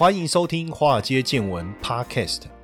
欢迎收听《华尔街见闻》Podcast。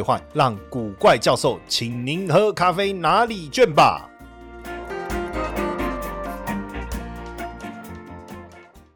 换让古怪教授请您喝咖啡拿礼券吧。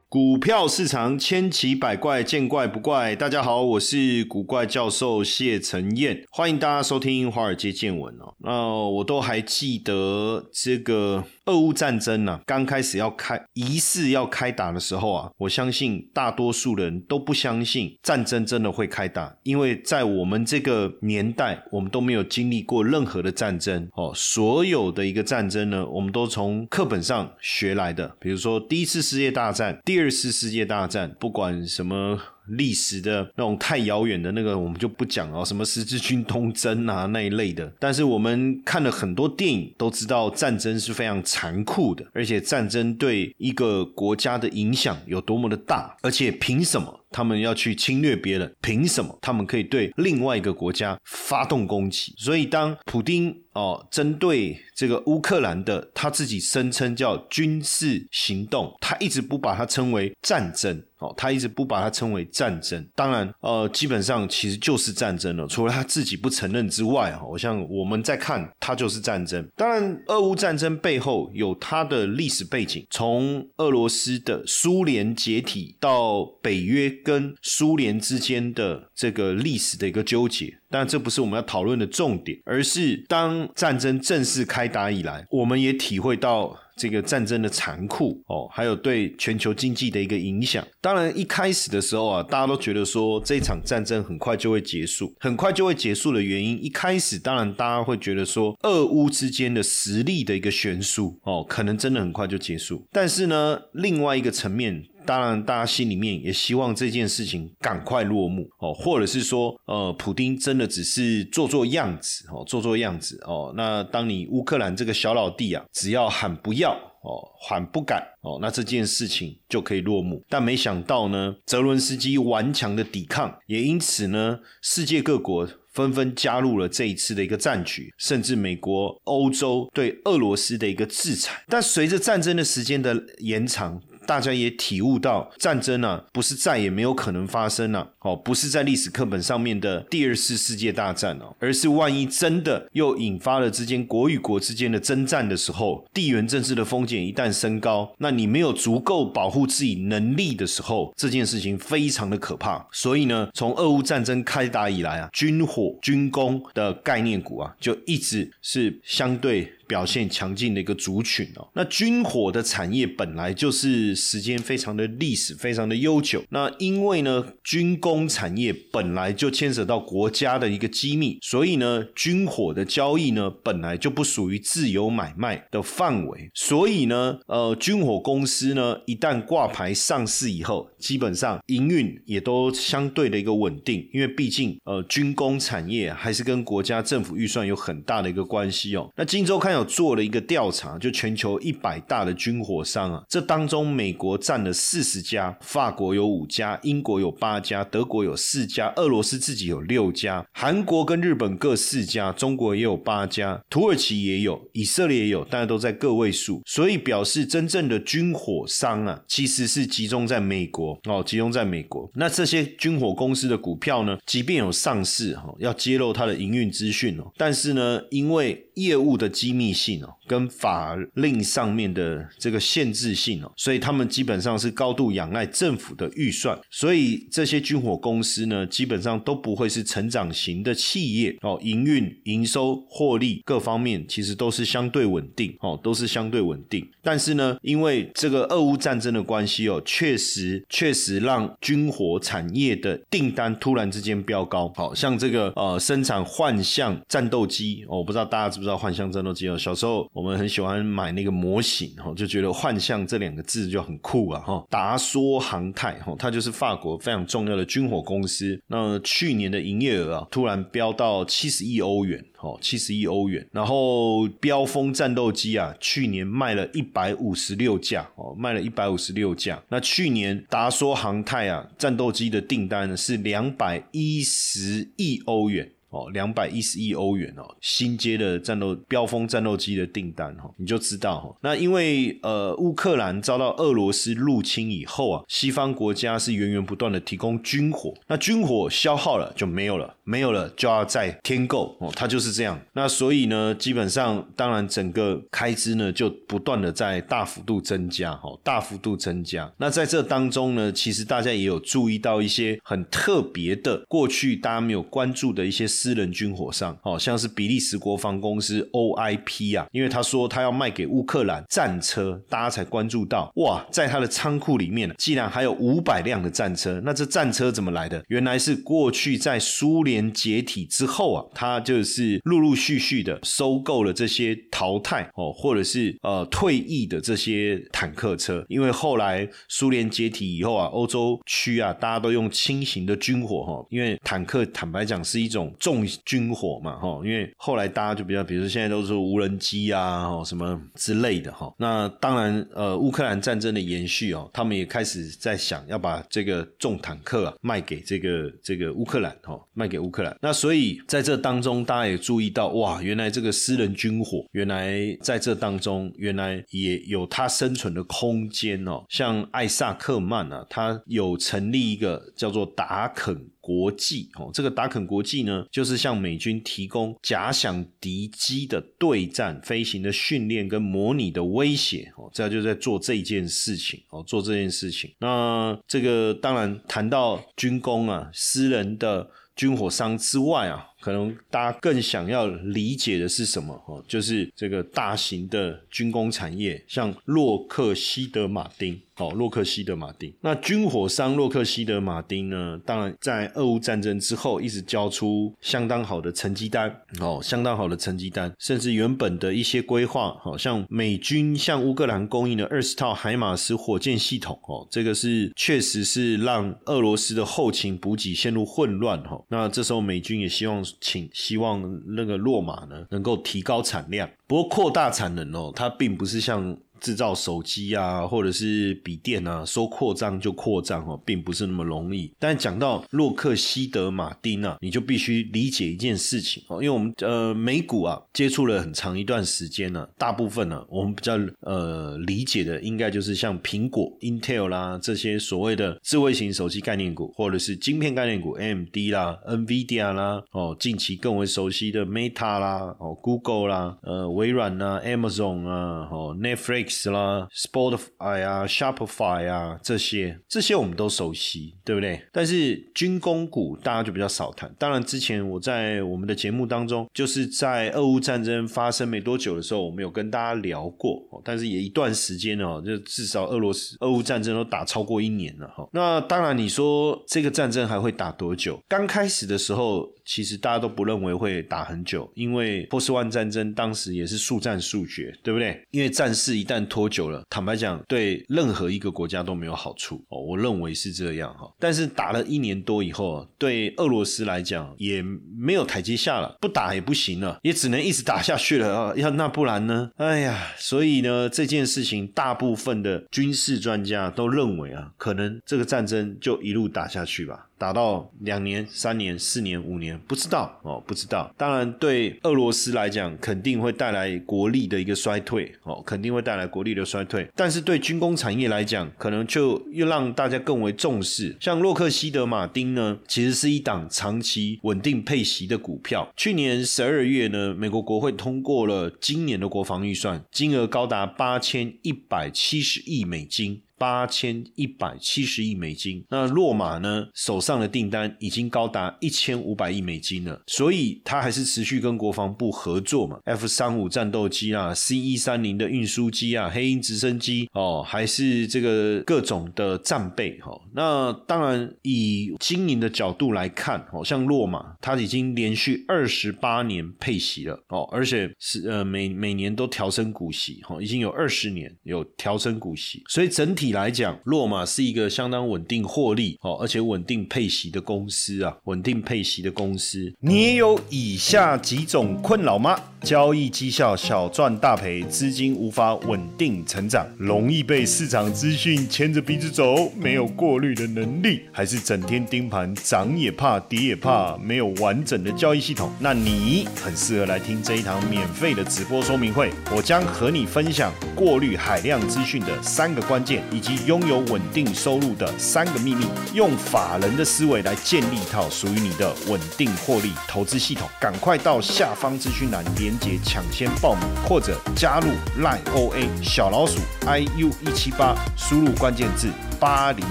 股票市场千奇百怪，见怪不怪。大家好，我是古怪教授谢承彦，欢迎大家收听华尔街见闻哦。那我都还记得这个。俄乌战争呢，刚开始要开疑似要开打的时候啊，我相信大多数人都不相信战争真的会开打，因为在我们这个年代，我们都没有经历过任何的战争哦。所有的一个战争呢，我们都从课本上学来的，比如说第一次世界大战、第二次世界大战，不管什么。历史的那种太遥远的那个，我们就不讲哦，什么十字军东征啊那一类的。但是我们看了很多电影，都知道战争是非常残酷的，而且战争对一个国家的影响有多么的大。而且凭什么他们要去侵略别人？凭什么他们可以对另外一个国家发动攻击？所以当普丁哦针对这个乌克兰的他自己声称叫军事行动，他一直不把它称为战争哦。他一直不把它称为战争，当然，呃，基本上其实就是战争了。除了他自己不承认之外，哈，我像我们在看，它就是战争。当然，俄乌战争背后有它的历史背景，从俄罗斯的苏联解体到北约跟苏联之间的这个历史的一个纠结。但这不是我们要讨论的重点，而是当战争正式开打以来，我们也体会到。这个战争的残酷哦，还有对全球经济的一个影响。当然，一开始的时候啊，大家都觉得说这场战争很快就会结束，很快就会结束的原因，一开始当然大家会觉得说，俄乌之间的实力的一个悬殊哦，可能真的很快就结束。但是呢，另外一个层面。当然，大家心里面也希望这件事情赶快落幕哦，或者是说，呃，普丁真的只是做做样子哦，做做样子哦。那当你乌克兰这个小老弟啊，只要喊不要哦，喊不敢哦，那这件事情就可以落幕。但没想到呢，泽伦斯基顽强的抵抗，也因此呢，世界各国纷纷加入了这一次的一个战局，甚至美国、欧洲对俄罗斯的一个制裁。但随着战争的时间的延长，大家也体悟到，战争啊，不是再也没有可能发生了，哦，不是在历史课本上面的第二次世界大战哦，而是万一真的又引发了之间国与国之间的征战的时候，地缘政治的风险一旦升高，那你没有足够保护自己能力的时候，这件事情非常的可怕。所以呢，从俄乌战争开打以来啊，军火、军工的概念股啊，就一直是相对。表现强劲的一个族群哦，那军火的产业本来就是时间非常的历史非常的悠久，那因为呢军工产业本来就牵涉到国家的一个机密，所以呢军火的交易呢本来就不属于自由买卖的范围，所以呢呃军火公司呢一旦挂牌上市以后，基本上营运也都相对的一个稳定，因为毕竟呃军工产业还是跟国家政府预算有很大的一个关系哦。那荆州看。有做了一个调查，就全球一百大的军火商啊，这当中美国占了四十家，法国有五家，英国有八家，德国有四家，俄罗斯自己有六家，韩国跟日本各四家，中国也有八家，土耳其也有，以色列也有，大家都在个位数，所以表示真正的军火商啊，其实是集中在美国哦，集中在美国。那这些军火公司的股票呢，即便有上市哈，要揭露它的营运资讯哦，但是呢，因为业务的机密。密性哦，跟法令上面的这个限制性哦，所以他们基本上是高度仰赖政府的预算，所以这些军火公司呢，基本上都不会是成长型的企业哦，营运、营收、获利各方面其实都是相对稳定哦，都是相对稳定。但是呢，因为这个俄乌战争的关系哦，确实确实让军火产业的订单突然之间飙高，好像这个呃生产幻象战斗机哦，我不知道大家知不知道幻象战斗机小时候我们很喜欢买那个模型哈，就觉得幻象这两个字就很酷啊哈。达梭航太哈，它就是法国非常重要的军火公司。那去年的营业额啊，突然飙到七十亿欧元。哦，七十亿欧元，然后标风战斗机啊，去年卖了一百五十六架，哦，卖了一百五十六架。那去年达梭航太啊，战斗机的订单呢是两百一十亿欧元。哦，两百一十亿欧元哦，新接的战斗标风战斗机的订单哈，你就知道哈。那因为呃，乌克兰遭到俄罗斯入侵以后啊，西方国家是源源不断的提供军火，那军火消耗了就没有了，没有了就要再添购哦，它就是这样。那所以呢，基本上当然整个开支呢就不断的在大幅度增加哈，大幅度增加。那在这当中呢，其实大家也有注意到一些很特别的，过去大家没有关注的一些。私人军火上，好像是比利时国防公司 OIP 啊，因为他说他要卖给乌克兰战车，大家才关注到哇，在他的仓库里面，竟然还有五百辆的战车。那这战车怎么来的？原来是过去在苏联解体之后啊，他就是陆陆续续的收购了这些淘汰哦，或者是呃退役的这些坦克车。因为后来苏联解体以后啊，欧洲区啊，大家都用轻型的军火哈，因为坦克坦白讲是一种重。军火嘛，哈，因为后来大家就比较，比如说现在都是无人机啊，哦，什么之类的，哈。那当然，呃，乌克兰战争的延续哦，他们也开始在想要把这个重坦克啊卖给这个这个乌克兰，哈，卖给乌克兰。那所以在这当中，大家也注意到，哇，原来这个私人军火，原原来在这当中，原来也有它生存的空间哦。像艾萨克曼啊，他有成立一个叫做达肯。国际哦，这个达肯国际呢，就是向美军提供假想敌机的对战飞行的训练跟模拟的威胁哦，这就在做这件事情哦，做这件事情。那这个当然谈到军工啊，私人的军火商之外啊。可能大家更想要理解的是什么？哦，就是这个大型的军工产业，像洛克希德马丁。哦，洛克希德马丁。那军火商洛克希德马丁呢？当然，在俄乌战争之后，一直交出相当好的成绩单。哦，相当好的成绩单，甚至原本的一些规划，好像美军向乌克兰供应的二十套海马斯火箭系统。哦，这个是确实是让俄罗斯的后勤补给陷入混乱。哈，那这时候美军也希望。请希望那个落马呢能够提高产量，不过扩大产能哦，它并不是像。制造手机啊，或者是笔电啊，说扩张就扩张哦，并不是那么容易。但讲到洛克希德马丁啊，你就必须理解一件事情哦，因为我们呃美股啊接触了很长一段时间呢，大部分呢我们比较呃理解的应该就是像苹果、Intel 啦这些所谓的智慧型手机概念股，或者是晶片概念股 AMD 啦、NVIDIA 啦哦，近期更为熟悉的 Meta 啦哦、Google 啦、呃微软啊、Amazon 啊哦、Netflix。啦，Spotify 啊，Shopify 啊，这些这些我们都熟悉，对不对？但是军工股大家就比较少谈。当然，之前我在我们的节目当中，就是在俄乌战争发生没多久的时候，我们有跟大家聊过。但是也一段时间哦，就至少俄罗斯俄乌战争都打超过一年了哈。那当然，你说这个战争还会打多久？刚开始的时候。其实大家都不认为会打很久，因为波斯湾战争当时也是速战速决，对不对？因为战事一旦拖久了，坦白讲，对任何一个国家都没有好处哦。我认为是这样哈。但是打了一年多以后，对俄罗斯来讲也没有台阶下了，不打也不行了，也只能一直打下去了啊。要那不然呢？哎呀，所以呢，这件事情大部分的军事专家都认为啊，可能这个战争就一路打下去吧。打到两年、三年、四年、五年，不知道哦，不知道。当然，对俄罗斯来讲，肯定会带来国力的一个衰退哦，肯定会带来国力的衰退。但是对军工产业来讲，可能就又让大家更为重视。像洛克希德马丁呢，其实是一档长期稳定配息的股票。去年十二月呢，美国国会通过了今年的国防预算，金额高达八千一百七十亿美金。八千一百七十亿美金。那洛马呢手上的订单已经高达一千五百亿美金了，所以它还是持续跟国防部合作嘛。F 三五战斗机啊，C 一三零的运输机啊，黑鹰直升机哦，还是这个各种的战备哈。那当然以经营的角度来看，哦，像洛马，它已经连续二十八年配息了哦，而且是呃每每年都调升股息哈，已经有二十年有调升股息，所以整体来讲，洛马是一个相当稳定获利哦，而且稳定配息的公司啊，稳定配息的公司。你也有以下几种困扰吗？交易绩效小赚大赔，资金无法稳定成长，容易被市场资讯牵着鼻子走，没有过滤的能力，还是整天盯盘，涨也怕，跌也怕，没有完整的交易系统？那你很适合来听这一堂免费的直播说明会。我将和你分享过滤海量资讯的三个关键，以及拥有稳定收入的三个秘密。用法人的思维来建立一套属于你的稳定获利投资系统。赶快到下方资讯栏连。接抢先报名或者加入 line OA 小老鼠 iu 一七八，输入关键字八零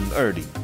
二零。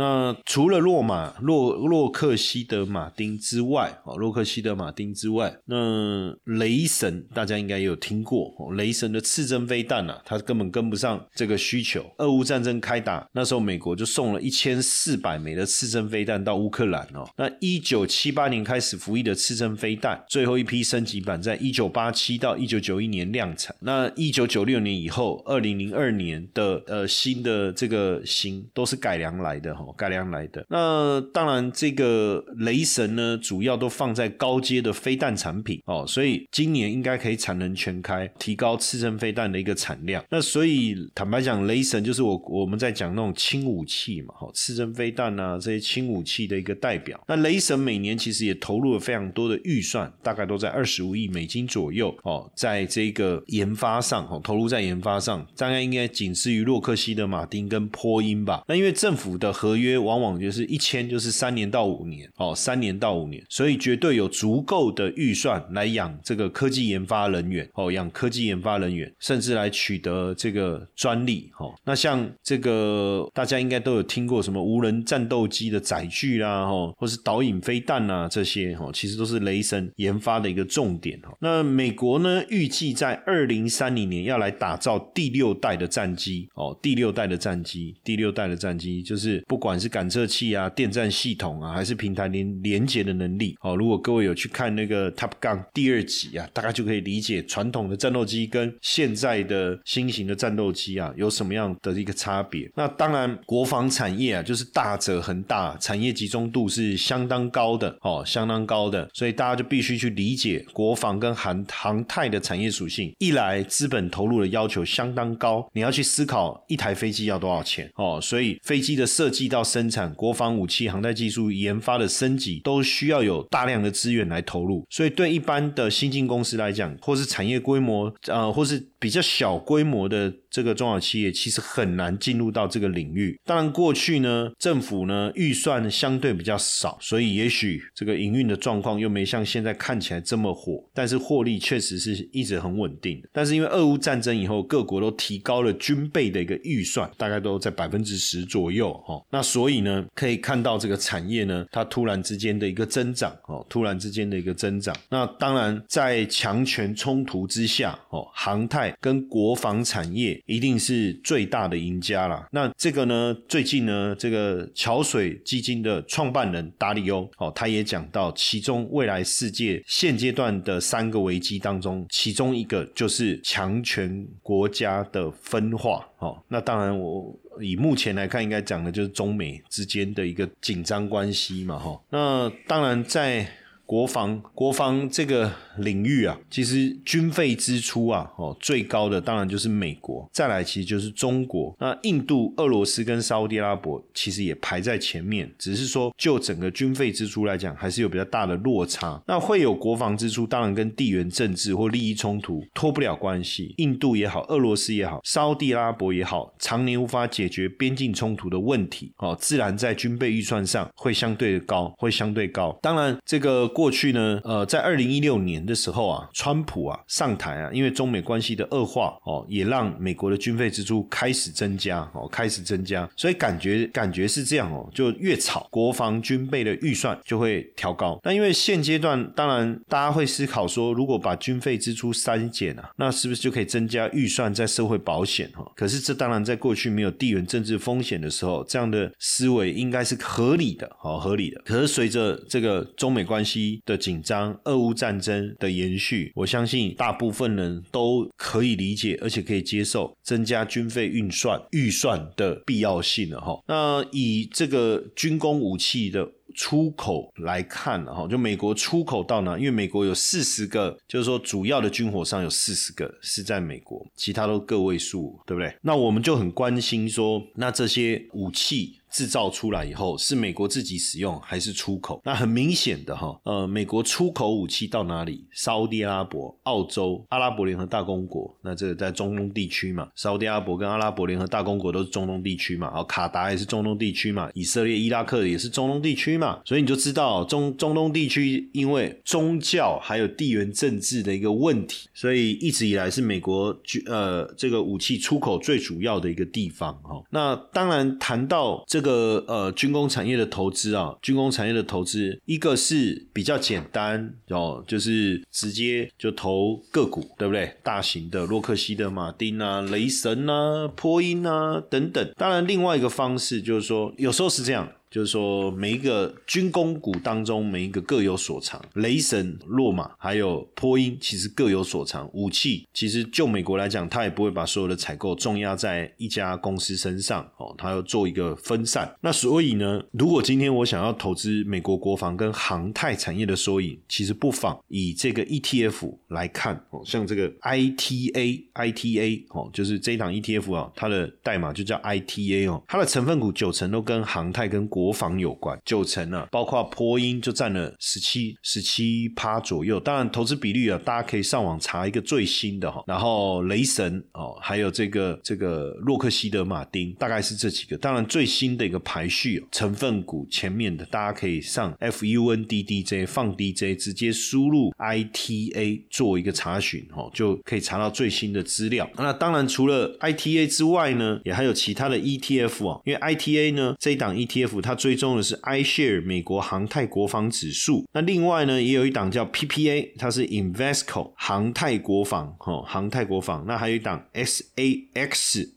那除了洛马洛洛克希德马丁之外，哦，洛克希德马丁之外，那雷神大家应该也有听过，哦雷神的刺针飞弹啊，它根本跟不上这个需求。俄乌战争开打那时候，美国就送了一千四百枚的刺针飞弹到乌克兰哦。那一九七八年开始服役的刺针飞弹，最后一批升级版在一九八七到一九九一年量产。那一九九六年以后，二零零二年的呃新的这个型都是改良来的哈。改良来的那当然，这个雷神呢，主要都放在高阶的飞弹产品哦，所以今年应该可以产能全开，提高刺针飞弹的一个产量。那所以坦白讲，雷神就是我我们在讲那种轻武器嘛，哈，刺针飞弹啊这些轻武器的一个代表。那雷神每年其实也投入了非常多的预算，大概都在二十五亿美金左右哦，在这个研发上哦，投入在研发上，大概应该仅次于洛克希德马丁跟波音吧。那因为政府的合约往往就是一签就是三年到五年哦，三年到五年，所以绝对有足够的预算来养这个科技研发人员哦，养科技研发人员，甚至来取得这个专利哦。那像这个大家应该都有听过什么无人战斗机的载具啦，哦，或是导引飞弹啊这些哦，其实都是雷神研发的一个重点哦。那美国呢，预计在二零三零年要来打造第六代的战机哦，第六代的战机，第六代的战机就是不不管是感测器啊、电站系统啊，还是平台连连接的能力，哦，如果各位有去看那个 Top Gun 第二集啊，大概就可以理解传统的战斗机跟现在的新型的战斗机啊有什么样的一个差别。那当然，国防产业啊，就是大者恒大，产业集中度是相当高的，哦，相当高的，所以大家就必须去理解国防跟航航太的产业属性。一来，资本投入的要求相当高，你要去思考一台飞机要多少钱，哦，所以飞机的设计到生产。国防武器、航太技术研发的升级，都需要有大量的资源来投入，所以对一般的新进公司来讲，或是产业规模，呃，或是比较小规模的。这个中小企业其实很难进入到这个领域。当然，过去呢，政府呢预算相对比较少，所以也许这个营运的状况又没像现在看起来这么火。但是获利确实是一直很稳定的。但是因为俄乌战争以后，各国都提高了军备的一个预算，大概都在百分之十左右哈。那所以呢，可以看到这个产业呢，它突然之间的一个增长哦，突然之间的一个增长。那当然，在强权冲突之下哦，航太跟国防产业。一定是最大的赢家啦。那这个呢？最近呢，这个桥水基金的创办人达里欧哦，他也讲到，其中未来世界现阶段的三个危机当中，其中一个就是强权国家的分化哦。那当然，我以目前来看，应该讲的就是中美之间的一个紧张关系嘛哈。那当然在。国防国防这个领域啊，其实军费支出啊，哦，最高的当然就是美国，再来其实就是中国。那印度、俄罗斯跟沙特阿拉伯其实也排在前面，只是说就整个军费支出来讲，还是有比较大的落差。那会有国防支出，当然跟地缘政治或利益冲突脱不了关系。印度也好，俄罗斯也好，沙特阿拉伯也好，常年无法解决边境冲突的问题，哦，自然在军备预算上会相对的高，会相对高。当然这个。过去呢，呃，在二零一六年的时候啊，川普啊上台啊，因为中美关系的恶化哦，也让美国的军费支出开始增加哦，开始增加，所以感觉感觉是这样哦，就越吵，国防军备的预算就会调高。那因为现阶段，当然大家会思考说，如果把军费支出删减啊，那是不是就可以增加预算在社会保险哈？可是这当然在过去没有地缘政治风险的时候，这样的思维应该是合理的，好合理的。可是随着这个中美关系的紧张、俄乌战争的延续，我相信大部分人都可以理解，而且可以接受增加军费运算预算的必要性了哈。那以这个军工武器的。出口来看哈，就美国出口到哪？因为美国有四十个，就是说主要的军火商有四十个是在美国，其他都个位数，对不对？那我们就很关心说，那这些武器。制造出来以后是美国自己使用还是出口？那很明显的哈，呃，美国出口武器到哪里？沙地阿拉伯、澳洲、阿拉伯联合大公国，那这个在中东地区嘛，沙地阿拉伯跟阿拉伯联合大公国都是中东地区嘛，然后卡达也是中东地区嘛，以色列、伊拉克也是中东地区嘛，所以你就知道中中东地区因为宗教还有地缘政治的一个问题，所以一直以来是美国呃这个武器出口最主要的一个地方哈。那当然谈到这。这个呃军工产业的投资啊，军工产业的投资，一个是比较简单哦，就是直接就投个股，对不对？大型的洛克希德马丁啊、雷神啊、波音啊等等。当然，另外一个方式就是说，有时候是这样。就是说，每一个军工股当中，每一个各有所长。雷神、洛马还有波音，其实各有所长。武器其实就美国来讲，他也不会把所有的采购重压在一家公司身上哦，他要做一个分散。那所以呢，如果今天我想要投资美国国防跟航太产业的缩影，其实不妨以这个 ETF 来看哦，像这个 ITA，ITA 哦，就是这一档 ETF 啊，它的代码就叫 ITA 哦，它的成分股九成都跟航太跟国国防有关九成呢，包括波音就占了十七十七趴左右。当然，投资比率啊，大家可以上网查一个最新的哈。然后雷神哦，还有这个这个洛克希德马丁，大概是这几个。当然，最新的一个排序成分股前面的，大家可以上 FUNDDJ 放 DJ 直接输入 ITA 做一个查询哦，就可以查到最新的资料。那当然，除了 ITA 之外呢，也还有其他的 ETF 啊，因为 ITA 呢这一档 ETF 它。它追踪的是 iShare 美国航太国防指数，那另外呢也有一档叫 PPA，它是 Investco 航太国防，哈，航太国防。那还有一档 SAXXAR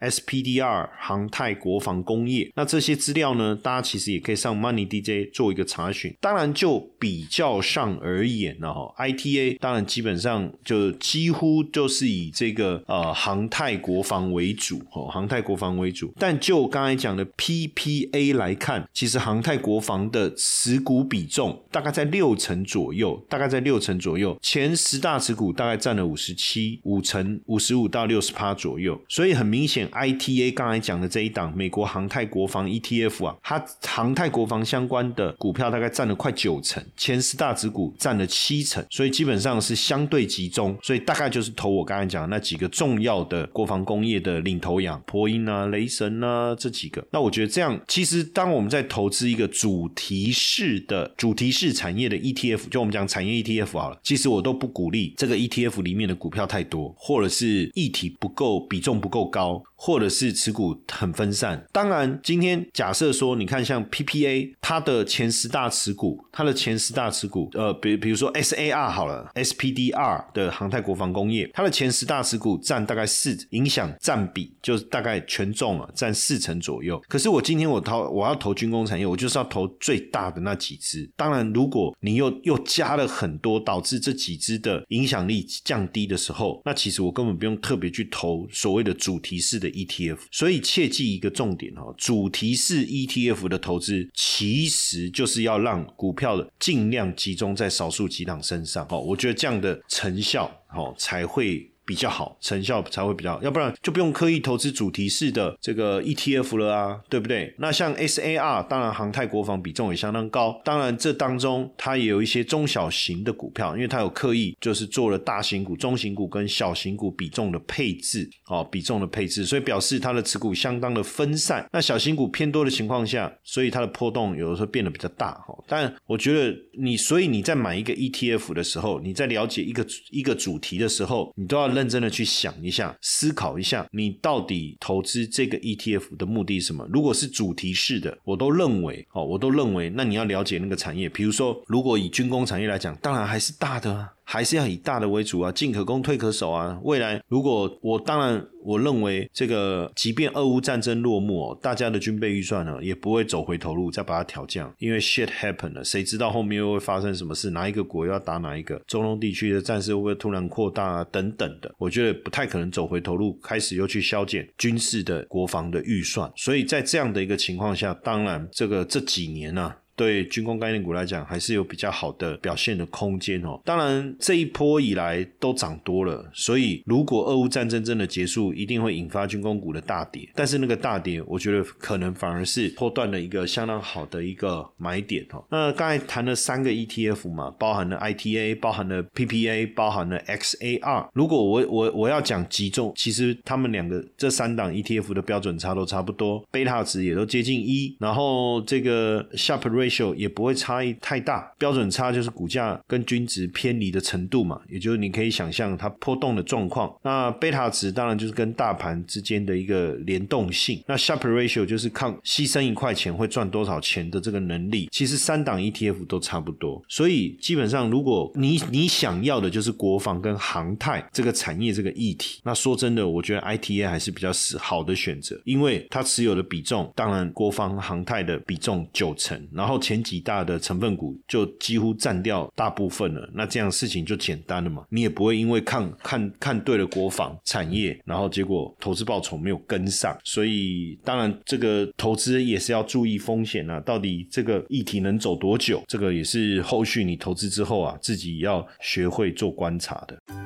SPDR 航太国防工业。那这些资料呢，大家其实也可以上 Money DJ 做一个查询。当然，就比较上而言呢，哈，ITA 当然基本上就几乎就是以这个呃航太国防为主，哦，航太国防为主。但就刚才讲的 P P A 来看，其实航太国防的持股比重大概在六成左右，大概在六成左右。前十大持股大概占了五十七五成，五十五到六十趴左右。所以很明显，I T A 刚才讲的这一档美国航太国防 E T F 啊，它航太国防相关的股票大概占了快九成，前十大持股占了七成，所以基本上是相对集中。所以大概就是投我刚才讲的那几个重要的国防工业的领头羊，波音啊、雷神啊这几个。那我觉得这样。其实，当我们在投资一个主题式的主题式产业的 ETF，就我们讲产业 ETF 好了，其实我都不鼓励这个 ETF 里面的股票太多，或者是议题不够比重不够高。或者是持股很分散。当然，今天假设说，你看像 PPA，它的前十大持股，它的前十大持股，呃，比比如说 SAR 好了，SPDR 的航太国防工业，它的前十大持股占大概四，影响占比就是大概权重啊，占四成左右。可是我今天我投我要投军工产业，我就是要投最大的那几只。当然，如果你又又加了很多，导致这几只的影响力降低的时候，那其实我根本不用特别去投所谓的主题式的。ETF，所以切记一个重点哦，主题式 ETF 的投资其实就是要让股票的尽量集中在少数几档身上。哦，我觉得这样的成效哦才会比较好，成效才会比较，要不然就不用刻意投资主题式的这个 ETF 了啊，对不对？那像 SAR，当然航太国防比重也相当高，当然这当中它也有一些中小型的股票，因为它有刻意就是做了大型股、中型股跟小型股比重的配置，哦，比重的配置，所以表示它的持股相当的分散。那小型股偏多的情况下，所以它的波动有的时候变得比较大，哈。但我觉得你，所以你在买一个 ETF 的时候，你在了解一个一个主题的时候，你都要认真的去想一下，思考一下，你到底投资这个 ETF 的目的是什么？如果是主题式的，我都认为，哦，我都认为，那你要了解那个产业。比如说，如果以军工产业来讲，当然还是大的啊。还是要以大的为主啊，进可攻，退可守啊。未来如果我当然我认为这个，即便俄乌战争落幕，大家的军备预算呢也不会走回头路，再把它调降，因为 shit happen 了，谁知道后面又会发生什么事？哪一个国要打哪一个？中东地区的战事会不会突然扩大啊？等等的，我觉得不太可能走回头路，开始又去削减军事的国防的预算。所以在这样的一个情况下，当然这个这几年呢。对军工概念股来讲，还是有比较好的表现的空间哦。当然，这一波以来都涨多了，所以如果俄乌战争真的结束，一定会引发军工股的大跌。但是那个大跌，我觉得可能反而是破断了一个相当好的一个买点哦。那刚才谈了三个 ETF 嘛，包含了 ITA，包含了 PPA，包含了 XAR。如果我我我要讲集中，其实他们两个这三档 ETF 的标准差都差不多，贝塔值也都接近一，然后这个 Sharp Rate。也不会差异太大，标准差就是股价跟均值偏离的程度嘛，也就是你可以想象它波动的状况。那贝塔值当然就是跟大盘之间的一个联动性。那 Sharpe Ratio 就是抗牺牲一块钱会赚多少钱的这个能力。其实三档 ETF 都差不多，所以基本上如果你你想要的就是国防跟航太这个产业这个议题，那说真的，我觉得 ITA 还是比较是好的选择，因为它持有的比重，当然国防航太的比重九成，然后。前几大的成分股就几乎占掉大部分了，那这样事情就简单了嘛？你也不会因为看看看对了国防产业，然后结果投资报酬没有跟上。所以当然这个投资也是要注意风险啊，到底这个议题能走多久？这个也是后续你投资之后啊，自己要学会做观察的。